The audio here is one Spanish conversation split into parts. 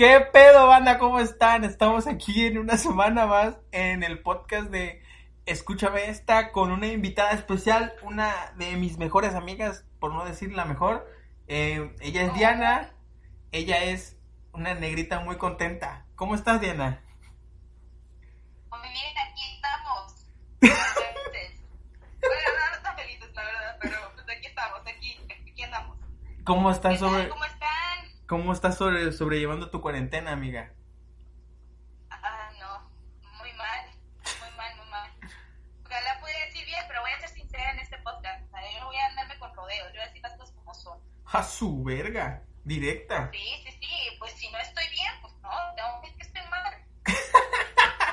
¿Qué pedo, banda? ¿Cómo están? Estamos aquí en una semana más en el podcast de Escúchame esta con una invitada especial, una de mis mejores amigas, por no decir la mejor. Eh, ella es Diana. Ella es una negrita muy contenta. ¿Cómo estás, Diana? Muy bien, aquí estamos. Bueno, no, no tan felices, la verdad, pero pues aquí estamos, aquí, aquí andamos. ¿Cómo ¿Qué estás sobre ¿Cómo están? Cómo estás sobre sobrellevando tu cuarentena, amiga? Ah, no, muy mal, muy mal, muy mal. Ojalá pudiera decir bien, pero voy a ser sincera en este podcast. O sea, yo no voy a andarme con rodeos, yo voy a decir las cosas como son. A su verga, directa. Sí, sí, sí, pues si no estoy bien, pues no, tengo que estoy mal.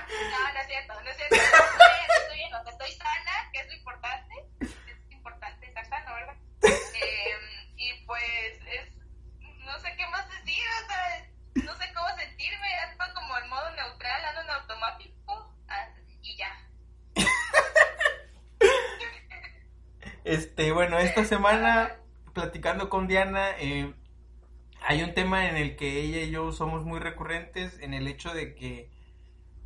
No, no es cierto, no es cierto. No estoy bien, no estoy estoy sana, que es lo importante. Es importante estar sano, ¿verdad? Eh, y pues decir, o sea, no sé cómo sentirme, ando como en modo neutral, ando en automático y ya. Este, bueno, esta semana platicando con Diana, eh, hay un tema en el que ella y yo somos muy recurrentes en el hecho de que,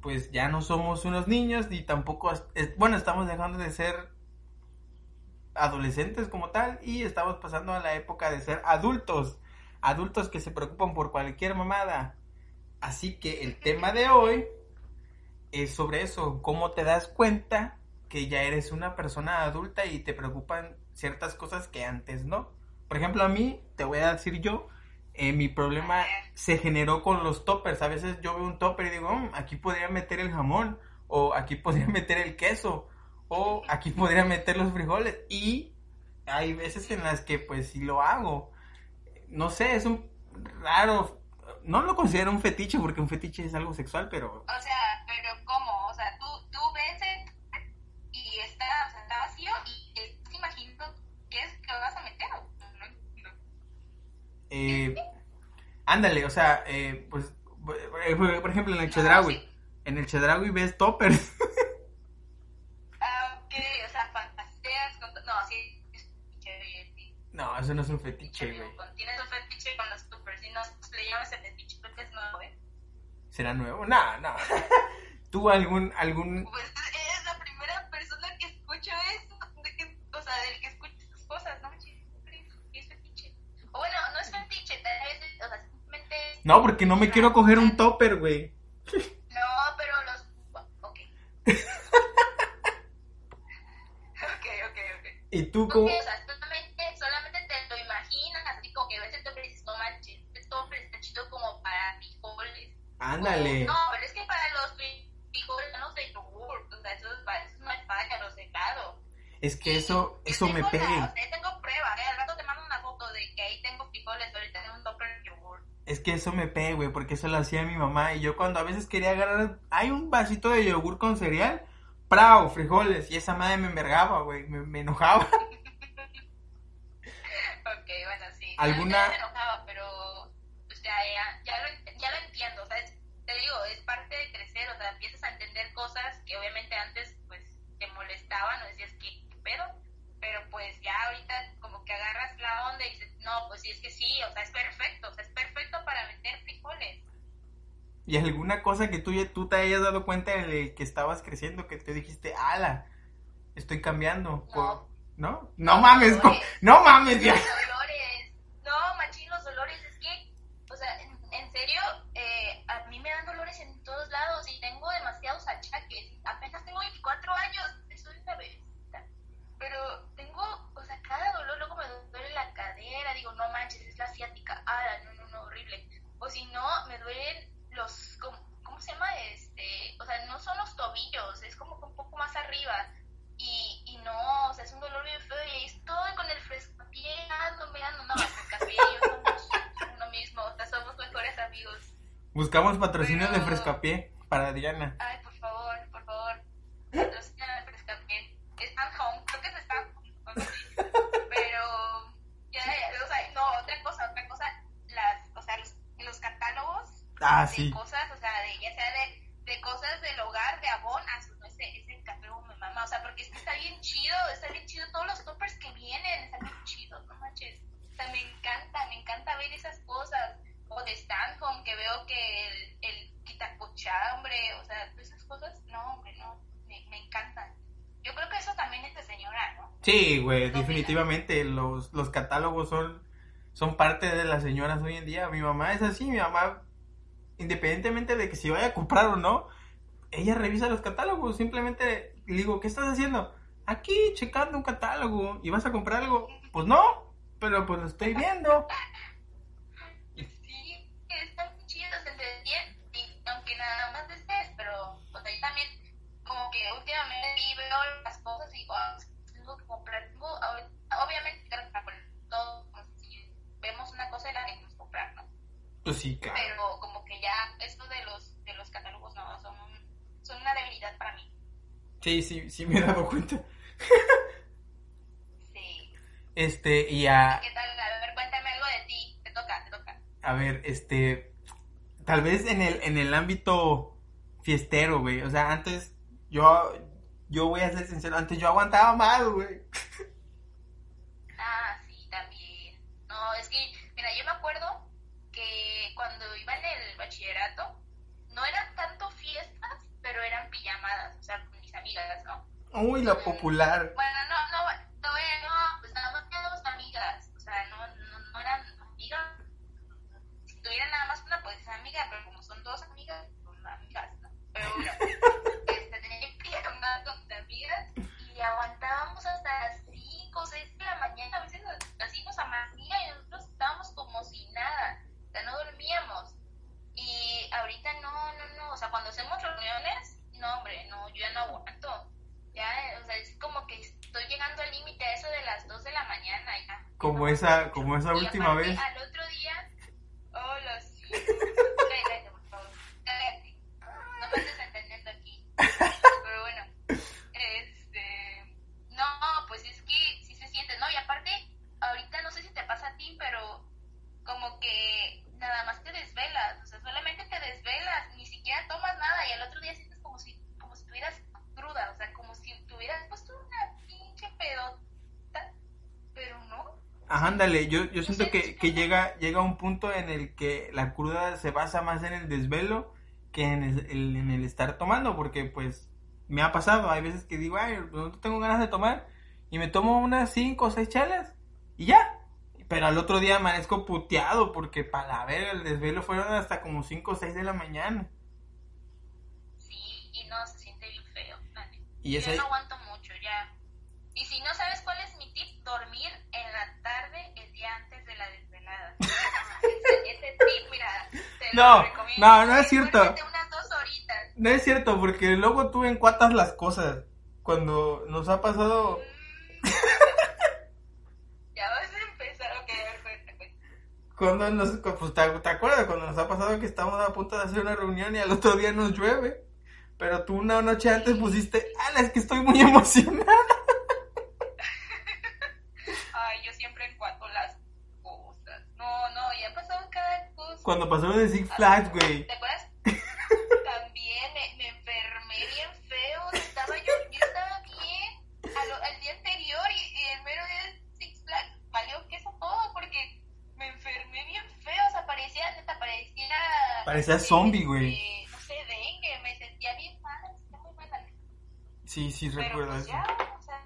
pues, ya no somos unos niños y tampoco, bueno, estamos dejando de ser adolescentes como tal y estamos pasando a la época de ser adultos, adultos que se preocupan por cualquier mamada. Así que el tema de hoy es sobre eso, cómo te das cuenta que ya eres una persona adulta y te preocupan ciertas cosas que antes no. Por ejemplo, a mí, te voy a decir yo, eh, mi problema se generó con los toppers. A veces yo veo un topper y digo, "Mm, aquí podría meter el jamón, o aquí podría meter el queso, o aquí podría meter los frijoles. Y hay veces en las que pues sí lo hago. No sé, es un raro, no lo considero un fetiche porque un fetiche es algo sexual, pero O sea, pero ¿cómo? O sea, tú, tú ves el- y está, o sea, está vacío y te estás imaginando qué es que vas a meter. ¿o? No, no. Eh, ándale, o sea, eh, pues, eh, por ejemplo, en el Chedraui, sí. en el Chedraui ves toppers. Ah, ok, o sea, fantaseas con... No, sí. No, eso no es un fetiche, güey. Tienes un fetiche con los no le llamas el fetiche, creo que es nuevo, ¿eh? ¿Será nuevo? No, no. ¿Tú algún, algún... Pues eres la primera persona que escucho eso, de que, o sea, del que escucha esas cosas, ¿no? manches, ¿qué es fetiche? O bueno, no es fetiche, tal vez, o sea, simplemente... No, porque no me quiero coger un topper, güey. No, pero los... Ok. ok, ok, ok. ¿Y tú ¿Tú cómo...? qué? O sea, Ándale. No, pero es que para los no sé yogur, o sea, eso, es, para- eso no es falla, lo secado. Es que eso, Yo eso me pegue. o sea, tengo pruebas, ¿eh? Al rato te mando una foto de que ahí tengo frijoles, ahorita tengo un de yogur. Es que eso me pegue, güey, porque eso lo hacía mi mamá. Y yo cuando a veces quería agarrar... Hay un vasito de yogur con cereal. Prao, frijoles. Y esa madre me envergaba, güey. Me, me enojaba. Ok, bueno, sí. ¿Alguna- y dices, no, pues sí, es que sí, o sea, es perfecto. O sea, es perfecto para meter frijoles. ¿Y alguna cosa que tú, tú te hayas dado cuenta de que estabas creciendo, que te dijiste, ala, estoy cambiando? No. ¿No? No mames, no mames, ya. Dolores. No, machín, los dolores. Es que, o sea, en, en serio, eh, a mí me dan dolores en todos lados y tengo demasiados Buscamos patrocinio de Frescapié para Diana. Ay, por favor, por favor, patrocina el frescopié. Stand home, creo que es stand home, algo así. pero, ya, ya, o sea, no, otra cosa, otra cosa, las, o sea, los, los catálogos Ah, de sí. cosas, o sea, de, ya sea de, de cosas del hogar, de abón, a su, no, ese, ese catálogo me mama, o sea, porque es que está bien chido, está bien chido, todos los toppers que vienen, están bien chidos, no manches, o sea, me encanta, me encanta ver esas cosas, o de Stanhome, que veo que el, el quitacochambre, o sea, todas esas cosas, no, hombre, no, me, me encantan. Yo creo que eso también es de señora, ¿no? Sí, güey, ¿Qué definitivamente los, los catálogos son, son parte de las señoras hoy en día. Mi mamá es así, mi mamá, independientemente de que si vaya a comprar o no, ella revisa los catálogos. Simplemente le digo, ¿qué estás haciendo? Aquí, checando un catálogo. ¿Y vas a comprar algo? Pues no, pero pues lo estoy viendo. Sí, están chidos, y aunque nada más estés, pero o sea, yo también como que últimamente sí veo las cosas y digo, que comprar, obviamente todo, como si vemos una cosa y la queremos comprar, ¿no? Pues sí, claro. Pero como que ya esto de los de los catálogos no, son, son una debilidad para mí. Sí, sí, sí me he dado cuenta. Sí. Este, y a, ¿Qué tal? A ver, cuéntame algo de ti, te toca, te toca. a ver, este, tal vez en el, en el ámbito fiestero, güey. O sea, antes, yo, yo voy a ser sincero, antes yo aguantaba más, güey. Ah, sí, también. No, es que, mira, yo me acuerdo que cuando iba en el bachillerato, no eran tanto fiestas, pero eran pijamadas, o sea, con mis amigas, ¿no? Uy, la popular. Bueno, no, no, no, no, pues nada más éramos amigas, o sea, no, no, no eran amigas. Si tuvieran nada más una, pues es amiga, pero como son dos amigas, son amigas, ¿no? Pero bueno, que pijamada con mis amigas y aguantábamos hasta las 5 o 6 de la mañana, a veces así nos amanecía y nosotros estábamos como si nada, o sea, no dormíamos. Y ahorita no, no, no, o sea, cuando hacemos reuniones, no, hombre, no, yo ya no aguanto. Ya, o sea, es como que estoy llegando al límite a eso de las 2 de la mañana ya. Como No, esa, como esa última vez. Al otro día, oh, lo siento. Cállate, por favor. Cállate. No me estés entendiendo aquí. Pero bueno, este. No, pues es que sí se siente, ¿no? Y aparte, ahorita no sé si te pasa a ti, pero como que nada más te desvelas. O sea, solamente te desvelas, ni siquiera tomas nada y al otro día sientes como si, como si estuvieras cruda. O sea, como si tuvieras puesto una pinche pedota. Pero no. Ajá, ándale, yo, yo siento que, que llega, llega un punto en el que la cruda se basa más en el desvelo que en el, en el estar tomando, porque pues me ha pasado, hay veces que digo, ay, no tengo ganas de tomar, y me tomo unas cinco o seis chelas, y ya, pero al otro día amanezco puteado, porque para ver el desvelo fueron hasta como cinco o seis de la mañana, Sí, y no, se siente bien feo. neta. y Yo ese, no aguanto mucho, ya. Y si no sabes cuál es mi tip, dormir en la tarde el día antes de la desvelada. ese, ese tip, mira, te No, lo recomiendo. no, no es cierto. Unas dos horitas. no es cierto, porque luego tú encuatas las cosas, cuando nos ha pasado... Mm. ya vas a empezar, ok. Cuando nos, pues, ¿te, te acuerdas cuando nos ha pasado que estamos a punto de hacer una reunión y al otro día nos llueve? Pero tú una noche antes pusiste, ala, es que estoy muy emocionada. Ay, yo siempre encuentro las cosas. No, no, ya ha pasado cada cosa. Cuando pasó lo de Six Flags, güey. ¿Te acuerdas? También me, me enfermé bien feo. Estaba yo, yo estaba bien al, al día anterior y, y el mero día de Six Flags valió queso todo porque me enfermé bien feo. O sea, parecía, neta, parecía Parecía zombie, güey. este, no sé, dengue, me sentía bien mal, está muy mala. Sí, sí, recuerdo pues eso. ya, o sea,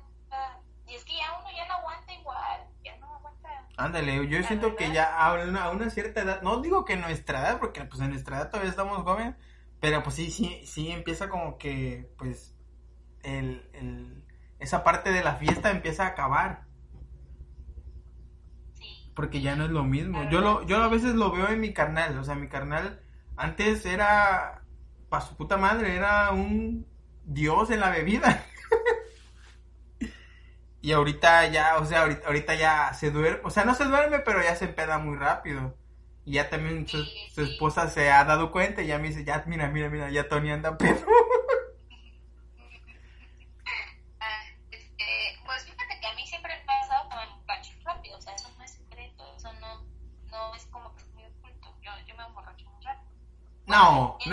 y es que ya uno ya no aguanta igual, ya no aguanta. Ándale, yo La siento que ya a una, a una cierta edad, no digo que nuestra edad, porque pues en nuestra edad todavía estamos jóvenes, pero pues sí, sí, sí empieza como que, pues, el, el, esa parte de la fiesta empieza a acabar, Sí, porque ya no es lo mismo. Yo lo, yo a veces lo veo en mi carnal, o sea, mi carnal antes era, pa' su puta madre, era un dios en la bebida. Y ahorita ya, o sea, ahorita, ahorita ya se duerme, o sea, no se duerme, pero ya se empeda muy rápido. Y ya también su, esposa se ha dado cuenta y ya me dice, ya, mira, mira, mira, ya Tony anda pedo. Fíjate que a mí siempre me ha pasado que me emborracho rápido, o sea, eso no es secreto, eso no,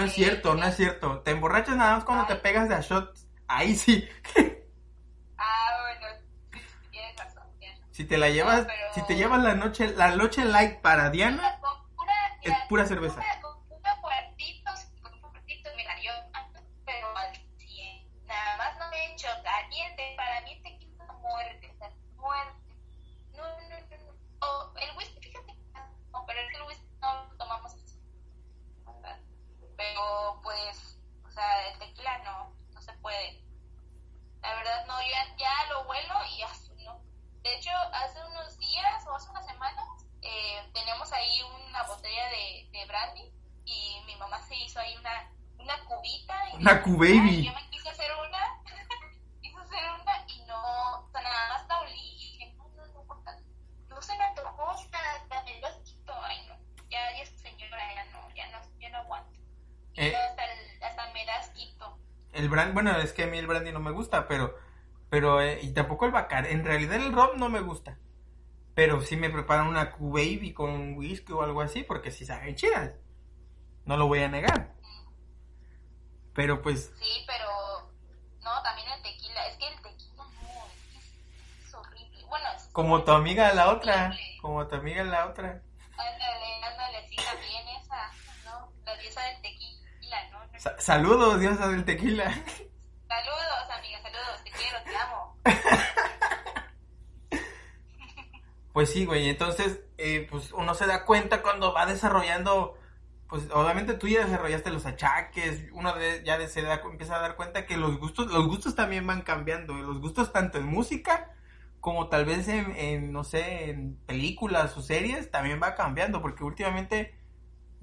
es cierto, no es cierto. Te emborrachas nada más cuando te pegas de a shots. Ahí sí. Ah, bueno, sí, tienes razón, tienes razón. Si te la llevas, pero- si te llevas la noche, la noche light para Diana, Con pura, es pura cerveza. Con pura cuartitos, con cuartitos, mira, yo pero al 100, nada más no me he hecho caliente, para mí te quita muerte, o sea, muerte. No, no, no, no. O el whisky, fíjate, no, pero es que el whisky no lo tomamos así, ¿verdad? Pero, pues, o sea, el tequila no, no se puede. La verdad, no, ya, ya lo huelo y ya, no. De hecho, hace unos días o hace unas semanas eh, tenemos ahí una botella de, de brandy y mi mamá se hizo ahí una, una cubita. Y Una. "Ay, Yo me quise hacer una, quise hacer una y no, o sea, nada más la olí y dije, no, no, no, no se me antojó, hasta, hasta me lo quito, ay no, ya, ya señora, ya no, ya no, ya no aguanto. Y Eh. yo hasta, el- hasta me das quito. el brandy, bueno, es que a mí el brandy no me gusta, pero, pero, eh, y tampoco el bacar. En realidad el rom no me gusta. Pero sí me preparan una Q-Baby con whisky o algo así, porque sí saben chidas. No lo voy a negar. Pero pues, Sí, pero no, también el tequila. Es que el tequila no, es, es horrible. Bueno, es como tu amiga la otra, como tu amiga la otra. Ándale, ándale, sí, también esa, ¿no? La diosa del tequila, ¿no? No, Sa- saludos, diosa del tequila. Saludos, amiga, saludos, te quiero, te amo. Pues sí, güey, entonces, eh, pues uno se da cuenta cuando va desarrollando, pues obviamente tú ya desarrollaste los achaques, uno de- ya se da, empieza a dar cuenta que los gustos, los gustos también van cambiando, los gustos tanto en música como tal vez en, en, no sé, en películas o series también va cambiando, porque últimamente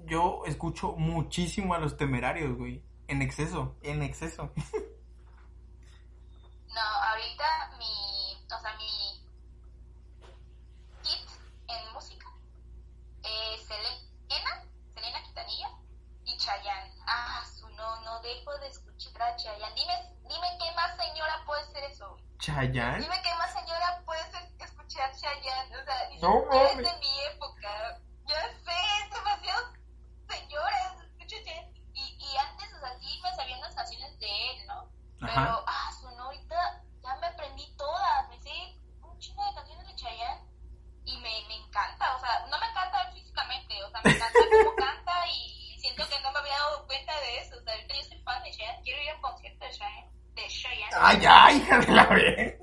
yo escucho muchísimo a los temerarios, güey, en exceso, en exceso. No, ahorita mi, o sea, mi hit en música es Selena, Selena Quintanilla y Chayanne. Ah, su no, no dejo de escuchar a Chayanne. Dime, dime qué más señora puede ser eso. Chayanne. Dime qué más señora puede ser escuchar Chayanne. O sea, No es de mi época. Ya sé, es demasiado señora. Escucho Chayanne. Y, y antes, o sea, sí me sabían las canciones de él, ¿no? Pero, Ajá. ah, su no, ahorita ya me aprendí todas. Me sé un chingo de canciones de Chayanne. Y me, me encanta, o sea, no me encanta físicamente, o sea, me encanta cómo canta y siento que no me había dado cuenta de eso. O sea, ahorita yo soy fan de Chayanne, quiero ir a un concierto de Chayanne. De Chayanne. Ay, ay, hija de la verga.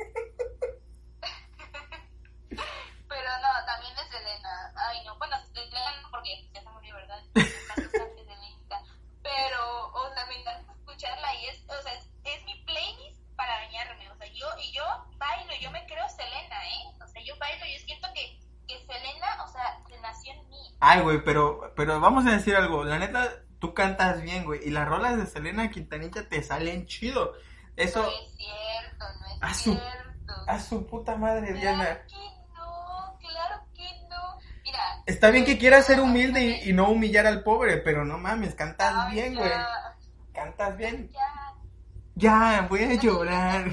Pero no, también es Selena. Ay, no, bueno, Selena no, porque ya se murió, ¿verdad? Pero, o sea, me encanta escucharla y es, o sea, es, es mi playlist para bañarme. O sea, yo, y yo bailo, yo me creo Selena, ¿eh? O sea, yo bailo, yo siento que, que Selena, o sea, se nació en mí. Ay, güey, pero, pero vamos a decir algo. La neta, tú cantas bien, güey. Y las rolas de Selena Quintanilla te salen chido. Eso, No es cierto, no es A su- cierto. a su puta madre, Diana. Claro que no, claro que no. Mira. Está bien que quieras ser humilde y, y no humillar al pobre, pero no mames, cantas ay, bien, ya, güey. Cantas bien. Ya, Ya, voy a llorar.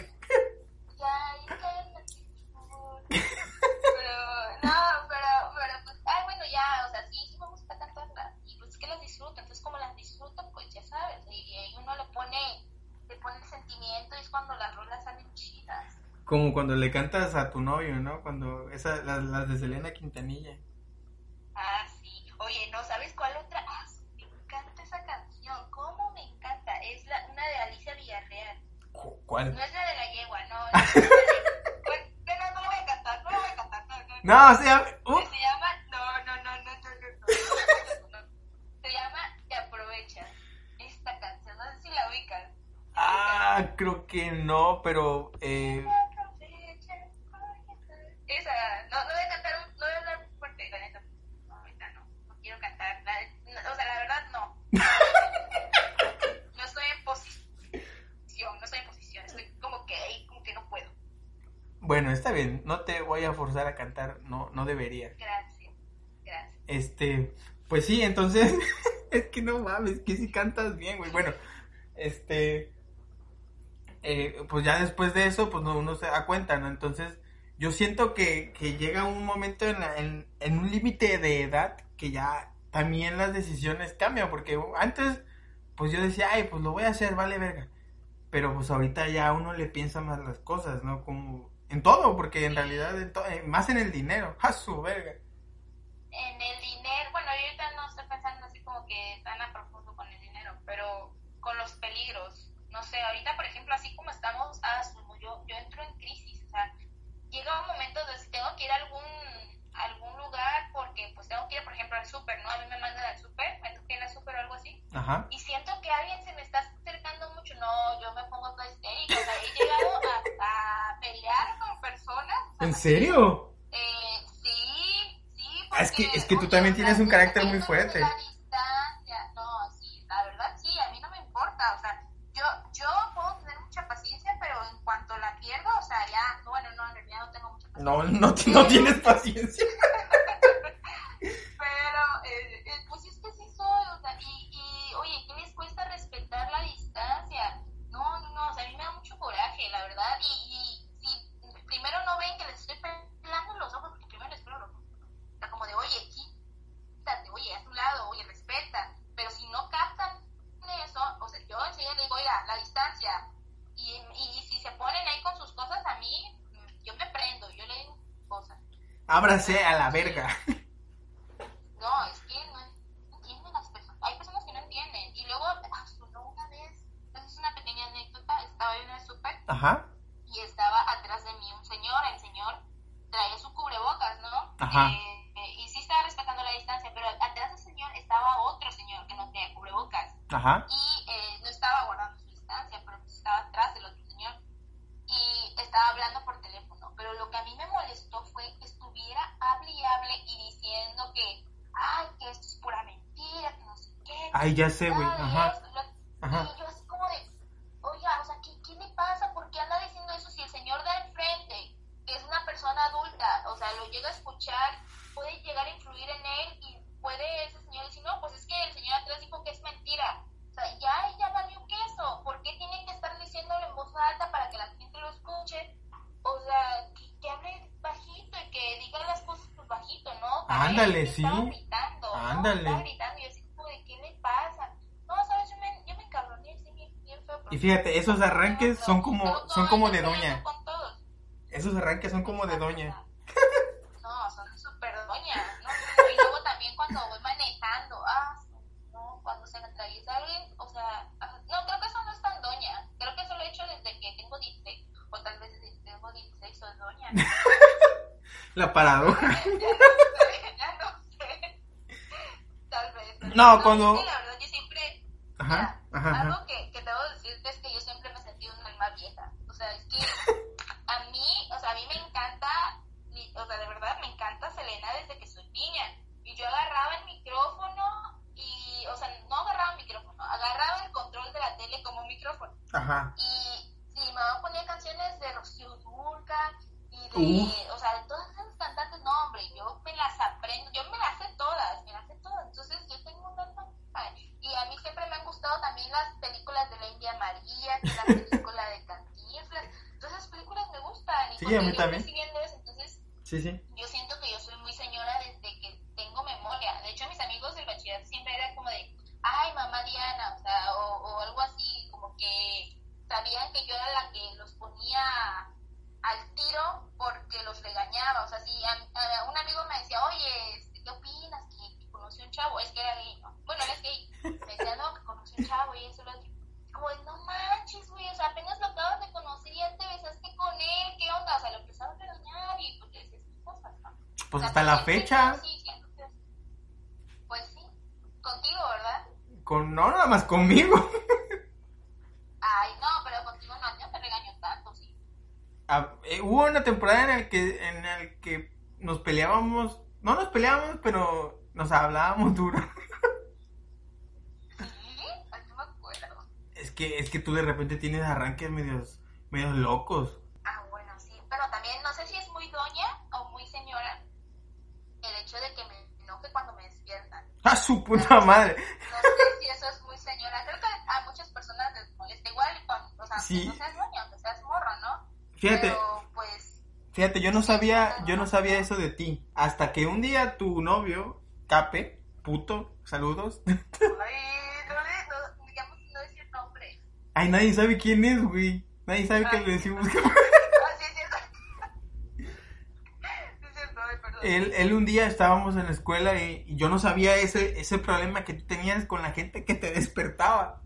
Ya, ya cálmate, por favor. Pero, no, pero, pero, pues, ay, bueno, ya, o sea, sí, sí me gusta cantarlas. Y pues es que las disfruto, entonces como las disfruto, pues ya sabes, y ahí uno le pone, le pone el sentimiento y es cuando las rolas salen chidas. Como cuando le cantas a tu novio, ¿no? Cuando esas, las, las de Selena Quintanilla. Ah, sí. Oye, ¿no sabes cuál otra? Ah, me encanta ¿Cuál? No es la de la yegua, no. no es la de- Bueno, no, no lo voy a cantar, no lo voy a cantar. No, no, No, o sea, uh, Se llama. No, no, no, no, no, no, no. Se llama Te aprovechas. Esta canción, no sé si la ubicas. ah, creo que no, pero eh, Esa, no, no voy a cantar, un- no voy a hablar fuerte, la neta. No, ahorita no, no quiero cantar. La, no, o sea, la verdad no. No estoy en posición, no estoy en posición, estoy como que ahí, como que no puedo. bueno, está bien, no te voy a forzar a cantar, no, no debería. Gracias, gracias. Este, pues sí, entonces, es que no mames, que si cantas bien, güey. Bueno, este, eh, pues ya después de eso, pues no, uno se da cuenta, ¿no? Entonces, yo siento que, que llega un momento en, la- en, en un límite de edad que ya también las decisiones cambian, porque antes, pues yo decía, ay, pues lo voy a hacer, vale verga. Pero pues ahorita ya uno le piensa más las cosas, ¿no? Como en todo, porque en realidad, en to- eh, más en el dinero, a su verga. En el que tan a profundo con el dinero, pero con los peligros. No sé, ahorita, por ejemplo, así como estamos, ah, yo, yo entro en crisis. O sea, llega un momento de si tengo que ir a algún, a algún lugar porque pues tengo que ir, por ejemplo, al súper, ¿no? A mí me mandan al súper, me tengo que ir al súper o algo así. Ajá. Y siento que alguien se me está acercando mucho. No, yo me pongo toda histérica. O sea, he llegado a, a pelear con personas. o sea, ¿En serio? eh, sí, sí. Ah, es que- porque, es que tú oye, también tienes un carácter muy fuerte distancia. No, sí, la verdad sí, a mí no me importa. O sea, yo, puedo tener mucha paciencia, pero en cuanto la pierdo, o sea, ya, bueno, no, en realidad no tengo mucha paciencia. No, no, no tienes paciencia. Pero, eh, eh, pues es que sí soy, o sea, y, y, oye, ¿qué les cuesta respetar la distancia? No, no, no, o sea, a mí me da mucho coraje, la verdad, y, y si primero no ven que les estoy pelando los ojos, porque primero les pelo los ojos, o sea, como de, oye, quítate, oye, a tu lado, oye, respeta, pero si no captan eso, o sea, yo enseguida la distancia, y, y si se ponen ahí con sus cosas a mí, yo me prendo, yo le digo cosas. Ábrase a la verga. No, es que no entienden las personas. Hay personas que no entienden. Y luego, una vez, esa es una pequeña anécdota, estaba yo en el súper Ajá. y estaba atrás de mí un señor. El señor traía su cubrebocas, ¿no? Ajá. Eh, eh, y sí estaba respetando la distancia, pero atrás del señor estaba otro señor que no tenía cubrebocas Ajá. y eh, no estaba guardando su distancia, pero pues estaba atrás del otro señor y estaba hablando por teléfono. Pero lo que a mí me molestó fue que estuviera hable y hable y diciendo que, ay, que esto es pura mentira, que no sé qué. Ay, ya sé, güey. Ajá. lo- Ajá. Y yo así como de, oiga, o sea, ¿qué, ¿qué le pasa? ¿Por qué anda diciendo eso si el señor de enfrente, que es una persona adulta, o sea, lo llega a escuchar, puede llegar a influir en él y puede ese señor decir, no, pues es que el señor atrás dijo que es mentira. O sea, ya ella valió queso. ¿Por qué tiene que estar diciéndolo en voz alta para que la gente lo escuche? O sea, que, que hable bajito y que diga las cosas pues bajito, ¿no? Para Ándale, él sí. Estaba gritando, ¿no? Ándale. Estaba gritando y así como de, ¿qué le pasa? No, ¿sabes? Yo me, yo me encabroné así bien, bien feo. Y fíjate, esos arranques son como, son como yo de doña. Esos arranques son como de doña. O sea, no, creo que eso no es tan doña. Creo que eso lo he hecho desde que tengo 16, o tal vez desde que tengo 16 soy doña. La paradoja. ya no sé, ya no sé. Tal vez. pero No, cuando- la verdad, yo siempre. Ajá, ajá, ajá. Algo que, que debo decirte es que yo siempre me he sentido una alma vieja. O sea, es que a mí, o sea, a mí me encanta, o sea, de verdad me encanta Selena desde que soy niña. Y yo agarraba el micrófono y, o sea, no agarraba micrófono, agarraba el control de la tele como micrófono. Ajá. Y mi mamá ponía canciones de Rocío Dúrcal y de, Uf. o sea, de todas esas cantantes, no, hombre, yo me las aprendo, yo me las sé todas, me las sé todas. Entonces yo tengo un alma. Y a mí siempre me han gustado también las películas de la India María, que la película de Cantinflas. Todas esas películas me gustan. Y Sí, a mí también. eso, entonces Sí, sí. yo siento que yo amigos del bachillerato siempre era como de, ay, mamá Diana, o sea, o, o algo así, como que sabían que yo era la que los ponía al tiro porque los regañaba. O sea, si a, a, un amigo me decía, oye, este, ¿qué opinas? Que, que conocí un chavo, es que era gay, ¿no? Bueno, él es gay. Me decía, no, que conocí un chavo y eso lo otro. Como, no manches, güey, o sea, apenas lo acabas de conocer y ya te besaste con él, ¿qué onda? O sea, lo empezaron a regañar y pues decías, ¿qué cosas, no? Pues o sea, hasta la fecha. Así, con no nada más conmigo. Ay, no, pero contigo no, yo te regaño tanto, sí. Ah, eh, hubo una temporada en el que en el que nos peleábamos, no nos peleábamos, pero nos hablábamos duro. ¿Sí? Ay, no me acuerdo. Es que es que tú de repente tienes arranques medios medios locos. Ah, bueno, sí, pero también no sé si es muy doña o muy señora el hecho de que me enoje cuando me despiertan. ¡A su puta madre! No sé si eso es muy señora. Creo que a muchas personas les molesta igual, y con, o sea, Sí. no seas doña, aunque seas morro, ¿no? Fíjate, Pero, pues, fíjate, yo no sabía, yo no sabía eso de ti. Hasta que un día tu novio, Cape, puto, saludos. ay, no, digamos, no decir nombre. Ay, nadie sabe quién es, güey. Nadie sabe que le decimos Cape. Ah, perdón. Él, él un día estábamos en la escuela y, y yo no sabía ese, ese problema que tú tenías con la gente que te despertaba.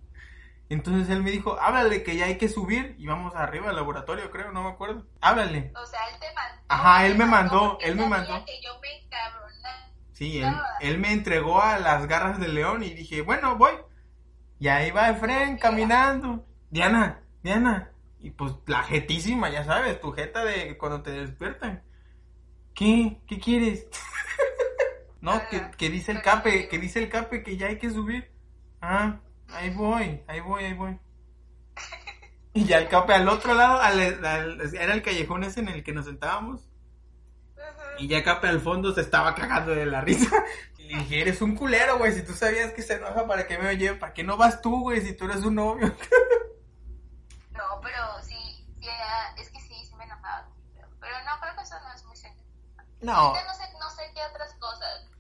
Entonces él me dijo, háblale que ya hay que subir. Y vamos arriba al laboratorio, creo, no me acuerdo. Háblale. O sea, él te mandó. Ajá, él me mandó, él me mandó. que yo me encabronaba. Sí, él, él me entregó a las garras del león y dije, bueno, voy. Y ahí va Efren caminando. Diana, Diana. Y pues la jetísima, ya sabes, tu jeta de cuando te despiertan. ¿Qué? ¿Qué quieres? no, que, que dice el cape, que dice el cape que ya hay que subir. Ah, ahí voy, ahí voy, ahí voy. Y ya el cape al otro lado, al- al- era el callejón ese en el que nos sentábamos. Y ya Cape al fondo se estaba cagando de la risa. Y le dije, eres un culero, güey. Si tú sabías que se enoja, ¿para qué me oye? ¿Para qué no vas tú, güey? Si tú eres un novio. No, pero sí, es que sí, sí me enojaba. Pero, pero no, creo que eso no es muy serio. No. No sé, no sé qué otras cosas.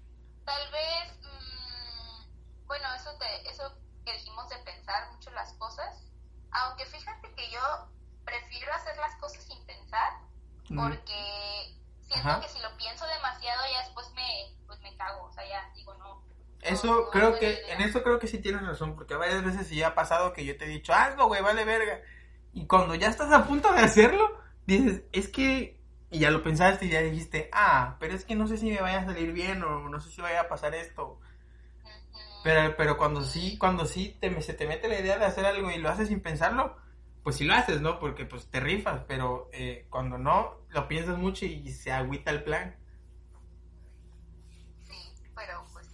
Tal vez, mm, bueno, eso, te, eso que dijimos de pensar mucho las cosas. Aunque fíjate que yo prefiero hacer las cosas sin pensar. Mm. Porque siento Ajá. que si lo pienso demasiado ya después me, pues me cago. O sea, ya digo, no. Eso no, creo no que, en eso creo que sí tienes razón. Porque varias veces sí ha pasado que yo te he dicho, hazlo, güey, vale verga. Y cuando ya estás a punto de hacerlo, dices, es que. Y ya lo pensaste y ya dijiste, ah, pero es que no sé si me vaya a salir bien o no sé si vaya a pasar esto. Pero, pero cuando sí, cuando sí te, se te mete la idea de hacer algo y lo haces sin pensarlo, pues sí lo haces, ¿no? Porque pues te rifas, pero eh, cuando no, lo piensas mucho y se agüita el plan. Sí, pero pues.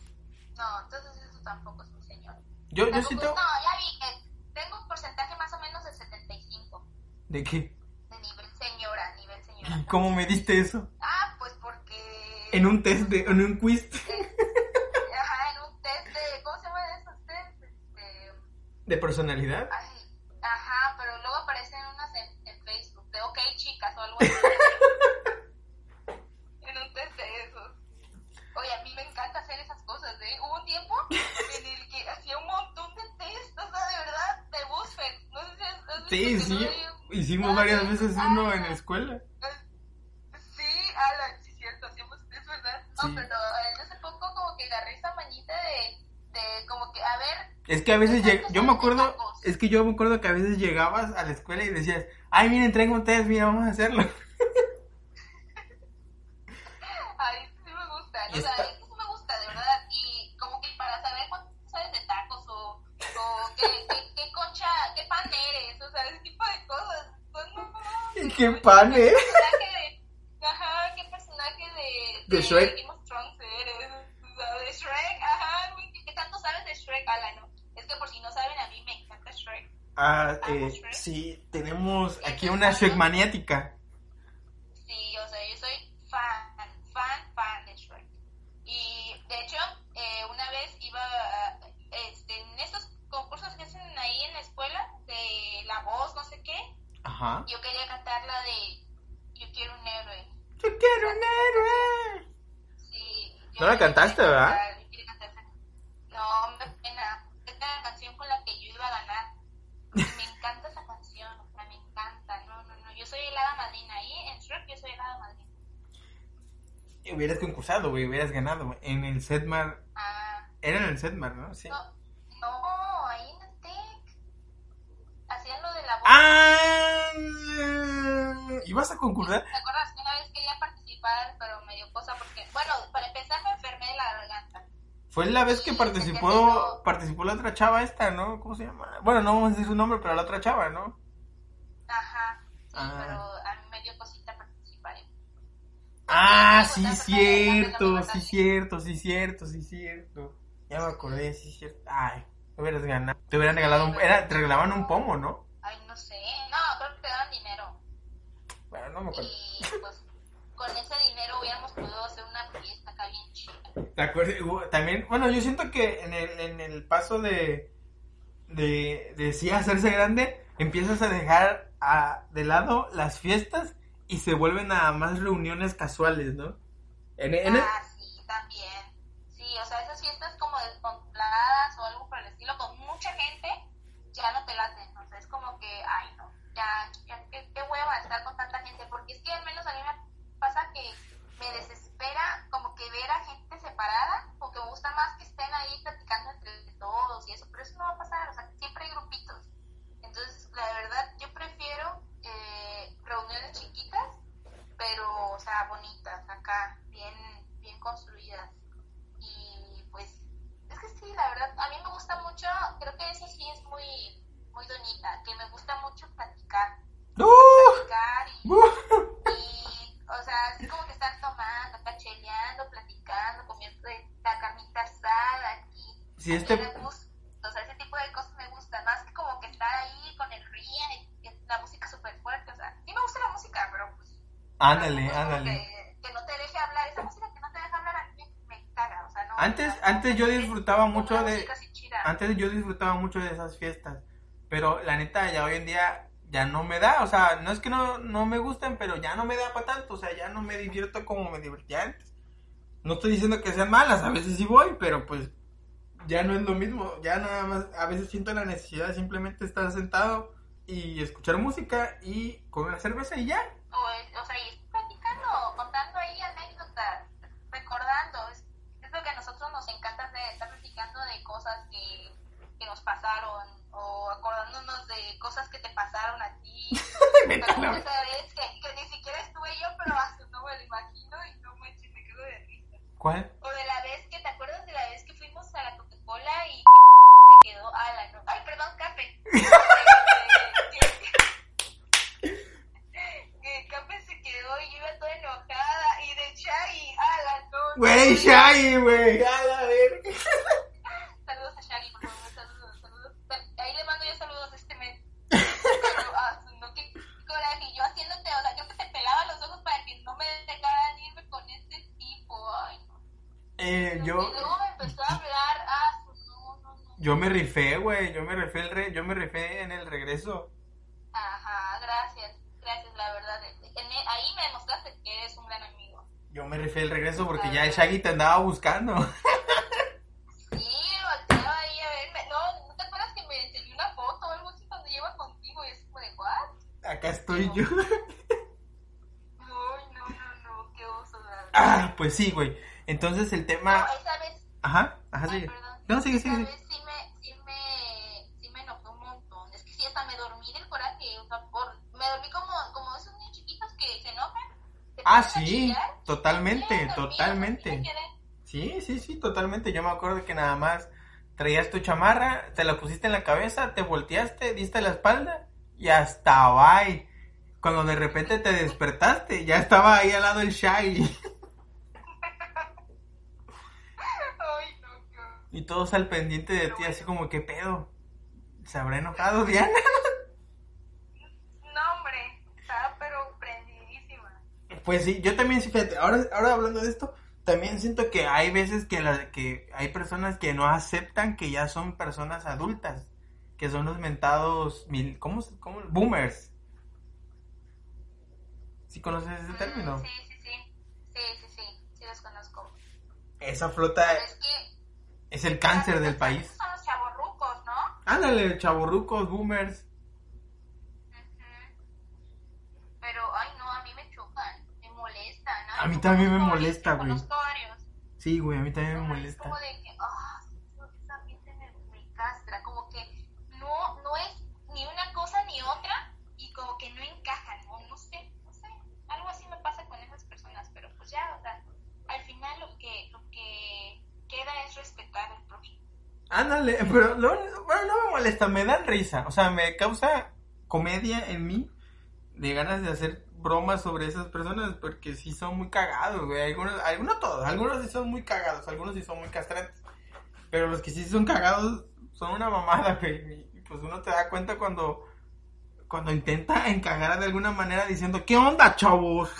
No, entonces eso tampoco es muy señor. Yo, yo Tampoco- tengo... No, ya vi que tengo un porcentaje más o menos de 75 ¿De qué? de nivel señora, nivel señora. ¿Cómo me diste eso? Ah, pues porque... En un test, de, en un quiz en un test de... ¿Cómo se llaman esos test? Este, de personalidad. ajá, pero luego aparecen unas en, en Facebook de OK chicas o algo así. en un test de esos. Oye, a mí me encanta hacer esas cosas, ¿eh? Hubo un tiempo en el que hacía un montón de test, o sea, de verdad, de BuzzFeed. No sé si has- Sí, sí. no hay- Hicimos varias veces uno en la escuela. Sí, sí, cierto, hacíamos, es verdad. No, Sí. pero eh, hace poco como que agarré esa mañita de, de como que, a ver, Es que a veces lleg- yo me acuerdo, es que yo me acuerdo que a veces llegabas a la escuela y decías, ay, miren, traigo un test, mira, vamos a hacerlo. ay, sí me gusta, Y o sea, está- es que sí me gusta, de verdad, y como que para saber cuánto sabes de tacos o, o qué, qué, qué concha, qué pan eres, o sea, ese tipo de cosas. No, no, ¿Qué pan ¿Qué es? personaje de, ajá, qué personaje de, De Shrek. Shrek. sí, tenemos aquí una Shrek maniática. Sí, o sea, yo soy fan, fan, fan de Shrek. Y de hecho, eh, una vez iba a- este, en estos concursos que hacen ahí en la escuela, de la voz, no sé qué, Ajá. yo quería cantar la de Yo quiero un héroe. Yo quiero un héroe. Sí. yo- ¿No la yo cantaste, quería verdad? cantar, yo quería cantar esa- No, me da pena. Esta era la canción con la que yo iba a ganar. Y me encanta esa canción, o sea, me encanta. No, no, no. Yo soy el hada madrina. Ahí en Shrek yo soy el hada madrina. Concursado, güey, hubieras ganado. güey. En el Setmar, Ah, era en el Setmar, ¿no? Sí. no, no, ahí en el TEC. Hacían lo de la voz. Ah, ¿ibas a concursar? ¿Te acuerdas que una vez quería participar? pero me dio cosa porque, bueno, para empezar me enfermé de la garganta. Fue la vez que Sí, participó, participó la otra chava esta, ¿no? ¿Cómo se llama? Bueno, no vamos a decir su nombre, pero la otra chava, ¿no? Ajá, sí, Ah. pero a mí me dio cosita participar. Ah, Sí, cierto, sí, cierto, sí, cierto, sí, cierto. Ya me acordé, sí, cierto. Ay, te hubieras ganado. Te hubieran regalado un... Era, te regalaban un pomo, ¿no? Ay, no sé, no, creo que te daban dinero. Bueno, no me acuerdo. Y pues con ese dinero hubiéramos podido hacer una fiesta acá bien chida. ¿Te acuerdas? También, bueno, yo siento que en el, en el paso de, de, de sí hacerse grande, empiezas a dejar a, de lado las fiestas y se vuelven a más reuniones casuales, ¿no? En, en el- Ah, sí, también. Sí, o sea, esas fiestas como descontroladas o algo por el estilo, con mucha gente, ya no te laten. O sea, es como que, ay, no, ya, ya qué, qué hueva estar con tanta gente. Porque es que al menos a mí me pasa que me desespera como que ver a gente separada, porque me gusta más que estén ahí platicando entre todos y eso, pero eso no va a pasar, o sea, siempre hay grupitos. Entonces, la verdad, yo prefiero eh, reuniones chiquitas, pero, o sea, bonitas, acá, bien, bien construidas. Y pues, es que sí, la verdad, a mí me gusta mucho, creo que eso sí es muy, muy donita, que me gusta mucho platicar. Platicar y, y, o sea, es como que estar tomando, cacheleando, platicando, comiendo la carnita asada aquí. A este- mí me gusta, o sea, ese tipo de cosas me gustan, más que como que estar ahí con el ría y, y la música súper fuerte, o sea, sí me gusta la música, pero pues... Ándale, ándale. Que, que no te deje hablar, esa música que no te deja hablar a mí me, me caga, o sea, no... Antes, o sea, antes yo disfrutaba una mucho de... Antes yo disfrutaba mucho de esas fiestas, pero la neta ya hoy en día ya no me da, o sea, no es que no, no me gusten, pero ya no me da para tanto, o sea, ya no me divierto como me divertía antes. No estoy diciendo que sean malas, a veces sí voy, pero pues ya no es lo mismo, ya nada más, a veces siento la necesidad de simplemente estar sentado y escuchar música y comer cerveza y ya. O, sea, y platicando, contando ahí anécdotas, recordando. Es, es lo que a nosotros nos encanta hacer, estar platicando de cosas que, que nos pasaron o acordándonos de cosas que te pasaron a ti. Esa vez que, que ni siquiera estuve yo, pero hasta no me lo imagino y no manches, me quedo de risa. ¿Cuál? O de la vez que, ¿te acuerdas de la vez que fuimos a la Coca-Cola y se quedó a la no Ay, perdón, café. que Y yo iba toda enojada y de Shaggy, a la no. Güey, Shaggy, güey, a la verga. Saludos a Shaggy, por favor, saludos, saludos. Ahí le mando yo saludos este mes. Pero, ah, no, qué coraje. Y yo haciéndote, o sea, yo que te pelaba los ojos para que no me dejaran irme con este tipo. Ay, no. Eh, Y yo... luego me empezó a hablar, ah, no, no, no. Yo me rifé, güey, yo me rifé el re- yo me rifé en el regreso. Rifé el regreso porque ya el Shaggy te andaba buscando. Sí, volteaba ahí a verme. No, ¿no te acuerdas que me enseñó una foto o algo así cuando lleva contigo? Y es como de, ¿what? Acá estoy yo. Ay, no, no, no, qué oso. Ah, pues sí, güey. Entonces el No, tema. esa vez, Ajá, ajá, ay, sigue. perdón. No, sigue, sigue. sí me, sí me, sí me enojé un montón. Es que sí, hasta me dormí del coraje. O sea, por, me dormí como, como esos niños chiquitos que se enojan. Ah, sí, chillar. Totalmente, totalmente. Sí, sí, sí, totalmente. Yo me acuerdo que nada más traías tu chamarra, te la pusiste en la cabeza, te volteaste, diste la espalda y hasta bye. Cuando de repente te despertaste, ya estaba ahí al lado el Shaggy. Ay, no, horror. Y todos al pendiente de ti, así como, ¿qué pedo? ¿Se habrá enojado Diana? No, hombre, estaba pero prendidísima. Pues sí, yo también, sí, fíjate, ahora, ahora hablando de esto, también siento que hay veces que, la, que hay personas que no aceptan que ya son personas adultas, que son los mentados, mil, ¿cómo, cómo? Boomers. ¿Sí conoces ese Mm, término? Sí, sí, sí. Sí, sí, sí. Sí los conozco. Esa flota Es que... es el cáncer del país. Son los chavorrucos, ¿no? Ándale, chaburrucos, boomers. A mí también me molesta, güey. Sí, güey, a mí también me molesta. Es Como de que, oh, esa gente me, me castra, como que no, no es ni una cosa ni otra y como que no encajan, o no sé, no sé, algo así me pasa con esas personas, pero pues ya, o sea, al final lo que, lo que queda es respetar al prójimo. Ándale, pero bueno, no me molesta, me dan risa, o sea, me causa comedia en mí de ganas de hacer bromas sobre esas personas porque sí son muy cagados, güey. Algunos, algunos todos, algunos sí son muy cagados, algunos sí son muy castrantes. Pero los que sí son cagados son una mamada, güey. Y pues uno te da cuenta cuando, cuando intenta encajar de alguna manera diciendo, ¿qué onda, chavos?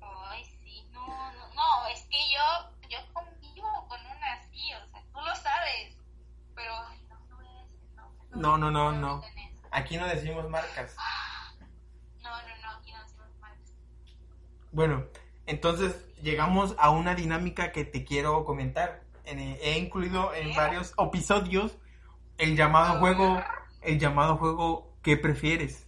Ay, sí, no, no, no, es que yo, yo convivo con una así, o sea, tú lo sabes, pero, ay, no, no no. No, no. Aquí no decimos marcas. No, no, no, aquí no decimos mal. Bueno, entonces llegamos a una dinámica que te quiero comentar. En- he incluido en varios episodios el llamado juego, el llamado juego ¿qué prefieres?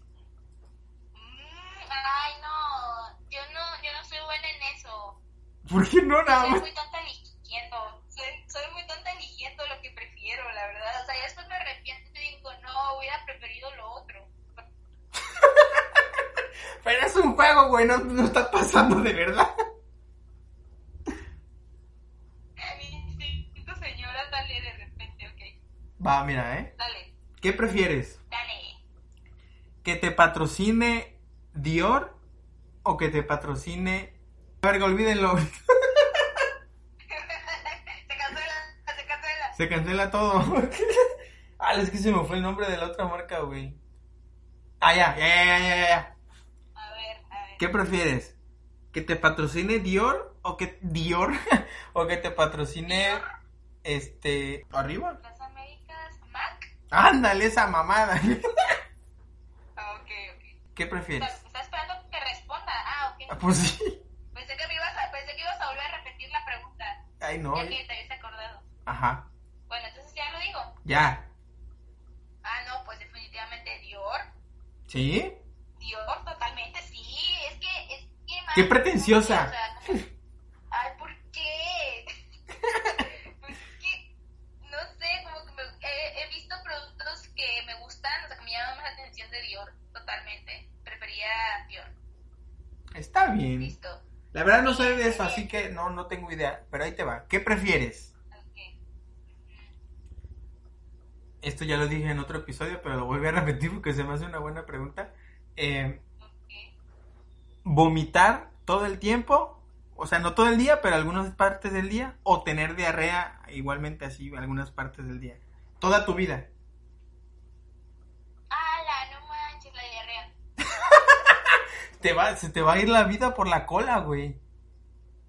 Mm, ay, no, yo no, yo no soy buena en eso. ¿Por qué no nada más? muy tonta eligiendo, soy, soy muy tonta eligiendo lo que prefiero, la verdad. O sea, ya después me arrepiento y digo, no, hubiera preferido lo otro. Pero es un juego, güey, no, no está pasando de verdad. Va, mira, ¿eh? Dale, ¿Qué prefieres? dale. ¿Que te patrocine Dior o que te patrocine... Verga, olvídenlo. se cancela, se cancela. Se cancela todo. ah, es que se me fue el nombre de la otra marca, güey. Ah, ya, ya, ya, ya, ya, ¿Qué prefieres? ¿Que te patrocine Dior o que Dior o que te patrocine Dior. este arriba? Las Américas, Mac. Ándale esa mamada. Ah, ok, ok. ¿Qué prefieres? Está, está esperando que responda. Ah, Ah, ok. Pues sí. Pensé que, me ibas a, pensé que ibas a volver a repetir la pregunta. Ay, no. Ya que te habías acordado. Ajá. Bueno, entonces ya lo digo. Ya. Ah, no, pues definitivamente Dior. ¿Sí? Dior, totalmente, sí. Es que, es que. ¡Qué pretenciosa! Ay, ¿por qué? pues es que, no sé, como que me, he, he visto productos que me gustan, o sea, que me llaman más la atención de Dior, totalmente. Prefería Dior. Está bien. Listo. La verdad no sé de eso, así que no, no tengo idea. Pero ahí te va. ¿Qué prefieres? Ok. Esto ya lo dije en otro episodio, pero lo voy a repetir porque se me hace una buena pregunta. Eh. Vomitar todo el tiempo, o sea, no todo el día, pero algunas partes del día, o tener diarrea igualmente así algunas partes del día. Toda tu vida. ¡Hala! No manches, la diarrea. Te va, se te va a ir la vida por la cola, güey.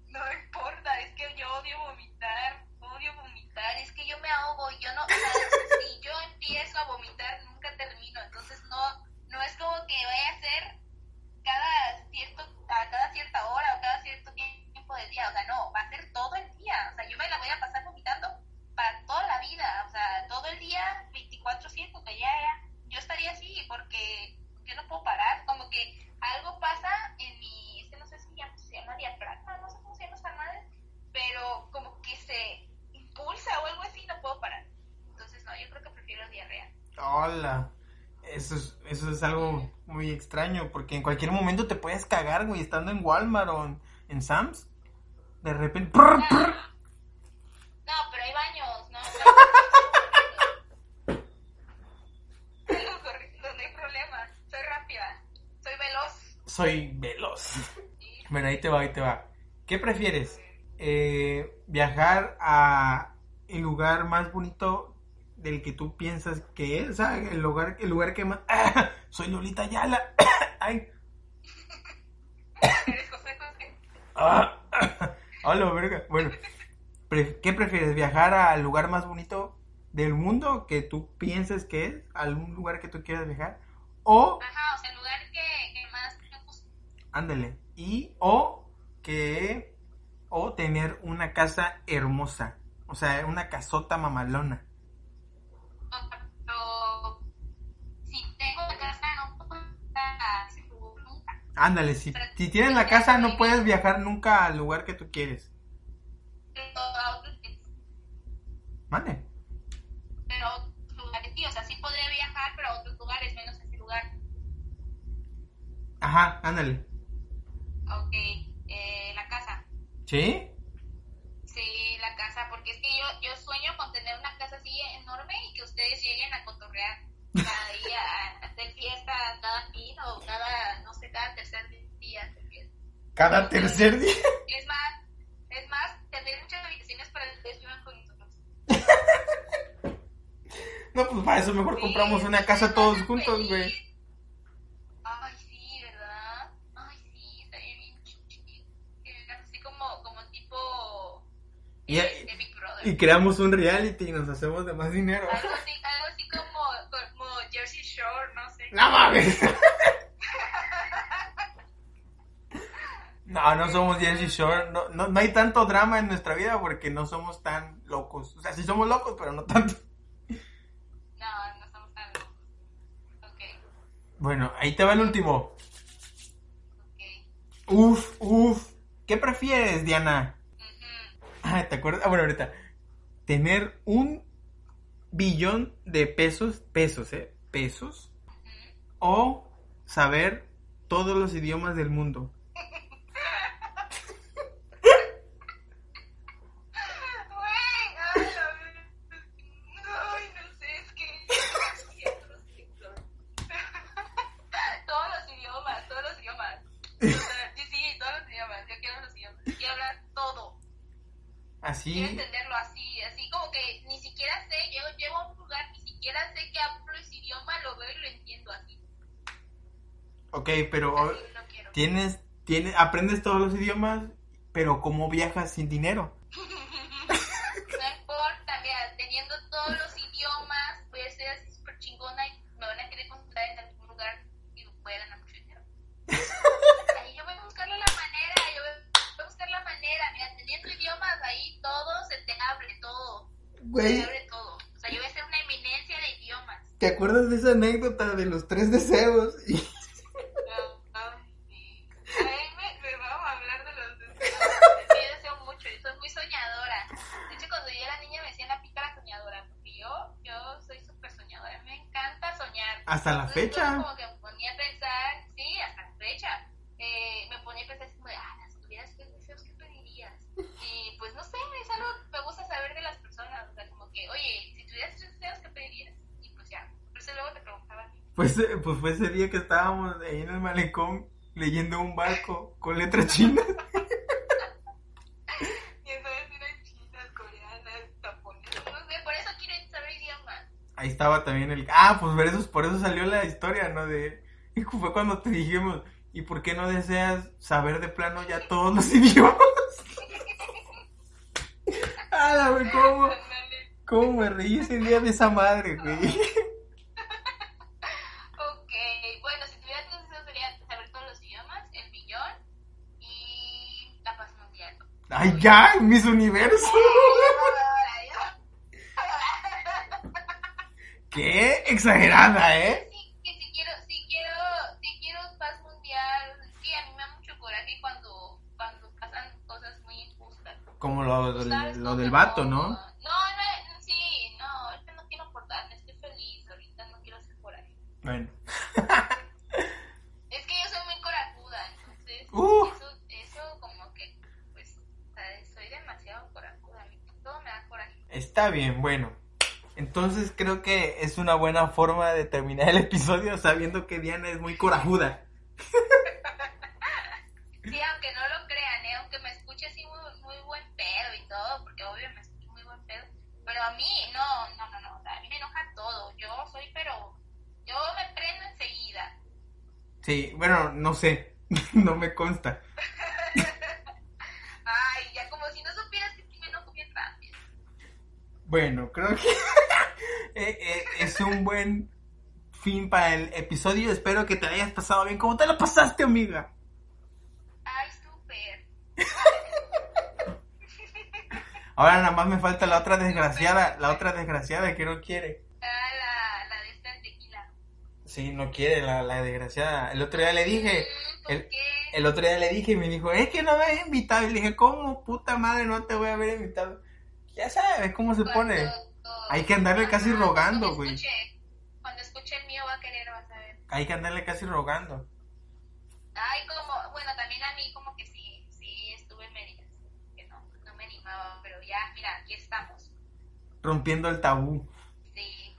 No importa, es que yo odio vomitar, odio vomitar, es que yo me ahogo, yo no, o sea, si yo empiezo a vomitar nunca termino, entonces no, no es como que vaya a ser cada cierto, a cada cierta hora o cada cierto tiempo del día, o sea, no, va a ser todo el día, o sea, yo me la voy a pasar vomitando para toda la vida, o sea, todo el día, 24/7, que ya, ya, yo estaría así porque yo no puedo parar, como que algo pasa en mi, es que no sé si ya- se llama diafragma, no sé cómo se llama esa madre, pero como que se impulsa o algo así, no puedo parar. Entonces, no, yo creo que prefiero diarrea. Hola. Eso es, eso es algo muy extraño, porque en cualquier momento te puedes cagar, güey, estando en Walmart o en, en Sam's. De repente... prr, prr. No, pero hay baños, no. No hay problema. Soy rápida, soy veloz. Soy veloz. Bueno, ahí te va, ahí te va. ¿Qué prefieres? Eh, ¿Viajar a el lugar más bonito del que tú piensas que es? O sea, el lugar, el lugar que más... soy Lolita Yala. Ay. Eres José José. Ah. Hola, verga. Bueno, ¿qué prefieres? ¿Viajar al lugar más bonito del mundo que tú pienses que es? ¿Algún lugar que tú quieras viajar? O, Ajá, o sea, el lugar que, que más gusta. ándale, y o que, o tener una casa hermosa, o sea, una casota mamalona. Ándale, si, si tienes la casa no puedes viajar nunca al lugar que tú quieres. Pero a otros Mande. pero a otros lugares sí, o sea, sí podría viajar, pero a otros lugares, menos a ese lugar. Ajá, ándale. Ok, eh, la casa. ¿Sí? Sí, la casa, porque es que yo yo sueño con tener una casa así enorme y que ustedes lleguen a cotorrear cada día, a hacer fiesta cada fin o cada, no sé, cada tercer día. hacer fiesta. Cada tercer día. Es más, es más, tener muchas habitaciones para que ustedes vivan con nosotros. No, pues para eso mejor compramos una casa todos juntos, güey. Ay, sí, ¿verdad? Ay, sí, estaría bien chido. Así como, como tipo Y- eh, de Big Brother. Y creamos un reality y nos hacemos de más dinero. Algo así, Jersey Shore, no sé. ¡No mames! No, no somos Jersey Shore. No, no, no hay tanto drama en nuestra vida porque no somos tan locos. O sea, sí somos locos, pero no tanto. No, no somos tan locos. Ok, Bueno, ahí te va el último. ok. Uf, uf. ¿Qué prefieres, Diana? Ah, ¿te acuerdas? Ah, bueno, ahorita. Tener un billón de pesos, pesos, ¿eh? Pesos. O saber todos los idiomas del mundo. Güey, ay, a ver. Ay, no sé, es que. todos los idiomas, todos los idiomas. O sea, sí, sí, todos los idiomas. Yo quiero los idiomas. Quiero hablar todo. Quiero Así. entenderlo así, así como que ni siquiera sé, llego, llego a un lugar, ni siquiera sé que hablo ese idioma, lo veo y lo entiendo así. Ok, pero Así quiero. tienes, tienes, aprendes todos los idiomas, pero ¿cómo viajas sin dinero? No importa, mira, teniendo todos los idiomas, voy a ser así súper chingona y me van a querer encontrar en algún lugar y voy a ganar mucho dinero. Ahí yo voy a buscarle la manera, yo voy a buscar la manera, mira, teniendo idiomas ahí todo se te abre todo, se te Güey, abre todo. ¿Te acuerdas de esa anécdota de los tres deseos? Y- Ay, sí. A ver, me, me vamos a hablar de los deseos. Yo deseo mucho, yo soy muy soñadora. De hecho, cuando yo era niña me decían la pícara soñadora, porque yo, yo soy súper soñadora, me encanta soñar. Hasta la Entonces, fecha. todo como que me ponía a pensar, sí, hasta la fecha, eh, me ponía a pensar así como de, ah, si tuvieras tres deseos, ¿qué pedirías? Y pues no sé, es algo que me gusta saber de las personas, o sea, como que, oye, si tuvieras tres deseos, ¿qué pedirías? Y pues ya, por eso luego te preguntaba a ti. Pues, fue ese día que estábamos ahí en el malecón leyendo un barco con letras chinas. Ahí estaba también el... Ah, pues por eso, por eso salió la historia, ¿no? De... y Fue cuando te dijimos, ¿y por qué no deseas saber de plano ya todos los idiomas? Ah, güey, ¿cómo. ¿cómo me reí ese día de esa madre, güey? Ok, bueno, si tuvieras tres deseos sería saber todos los idiomas, el billón y la paz ¡Ay, ya! ¡Mis universos! ¡Qué exagerada, eh! Sí, que si quiero, si quiero, si quiero paz mundial, sí, a mí me da mucho coraje cuando, cuando pasan cosas muy injustas. Como lo, ¿Sabes? lo del vato, no- ¿no? No, no, sí, no, ahorita no quiero aportarme, estoy feliz, ahorita no quiero hacer coraje. Bueno. Es que yo soy muy corajuda, entonces Uh. eso, eso como que, pues, o sea, soy demasiado corajuda, a mí todo me da coraje. Está bien, bueno. Entonces creo que es una buena forma de terminar el episodio sabiendo que Diana es muy corajuda. Sí, aunque no lo crean, ¿eh? aunque me escuche así muy, muy buen pedo y todo, porque obvio me escucho muy buen pedo, pero a mí no, no, no, no, o sea, a mí me enoja todo, yo soy, pero yo me prendo enseguida. Sí, bueno, no sé, no me consta. Ay, ya como si no supieras que sí me enojo bien rápido. Bueno, creo que eh, eh, es un buen fin para el episodio. Espero que te hayas pasado bien. ¿Cómo te lo pasaste, amiga? Ay, súper. Ahora nada más me falta la otra desgraciada, la otra desgraciada que no quiere. Ah, la, la de esta tequila. Sí, no quiere la, la desgraciada. El otro día le dije, Mm, ¿Por el, qué? el otro día le dije y me dijo, es que no me has invitado. Y le dije, ¿cómo puta madre no te voy a haber invitado? Ya sabes cómo se pone. Hay que andarle casi rogando, cuando güey. Cuando escuche el mío va a querer, vas a ver. Hay que andarle casi rogando. Ay, como, bueno, también a mí como que sí, sí estuve en medidas, que no, no me animaba, pero ya, mira, aquí estamos. rompiendo el tabú. Sí.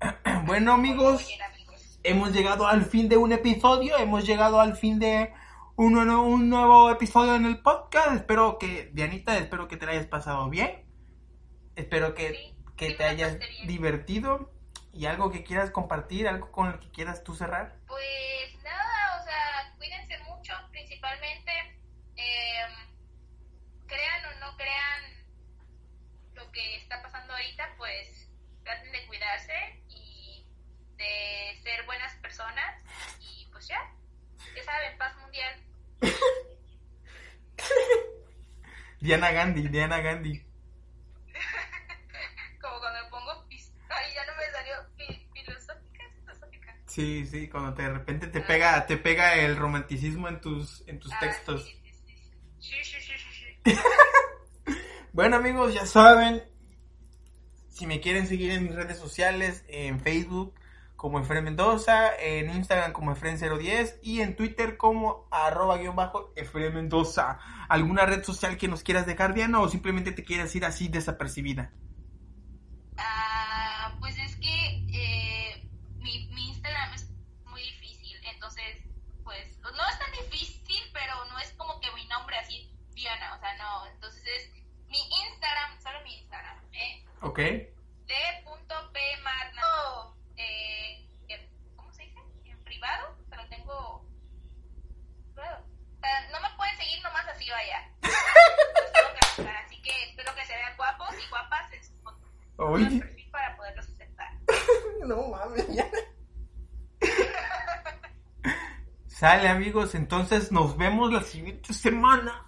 Bueno amigos, Muy bien, amigos. hemos llegado al fin de un episodio, hemos llegado al fin de un, un nuevo episodio en el podcast. Espero que, Dianita, espero que te la hayas pasado bien. Espero que, Sí, que te hayas divertido y algo que quieras compartir, algo con el que quieras tú cerrar. Pues nada, o sea, cuídense mucho, principalmente, eh, crean o no crean lo que está pasando ahorita, pues traten de cuidarse y de ser buenas personas y pues ya, ya saben, paz mundial. Diana Gandhi, Diana Gandhi. Como cuando me pongo, ya no me salió fi- filosófica, filosófica. Sí, sí, cuando de repente te pega, te pega el romanticismo en tus, en tus Ah, textos. sí, sí, sí. Bueno amigos, ya saben, si me quieren seguir en mis redes sociales, en Facebook como Efren Mendoza, en Instagram como Efren010 y en Twitter como arroba guion bajo Efren Mendoza. ¿Alguna red social que nos quieras dejar, Diana, o simplemente te quieras ir así desapercibida? Ah, pues es que eh, mi, mi Instagram es muy difícil, entonces, pues, no es tan difícil, pero no es como que mi nombre Diana, o sea, no, entonces es mi Instagram, solo mi Instagram, ¿eh? ¿Ok? D.pmarna, eh, ¿cómo se dice? En privado, o sea, lo tengo, privado. O sea, no me pueden seguir nomás así, vaya. Los tengo que buscar, así que espero que se vean guapos y guapas en sus fotos. Perfil para poderlos aceptar. No mames, ya. Sale amigos, entonces nos vemos la siguiente semana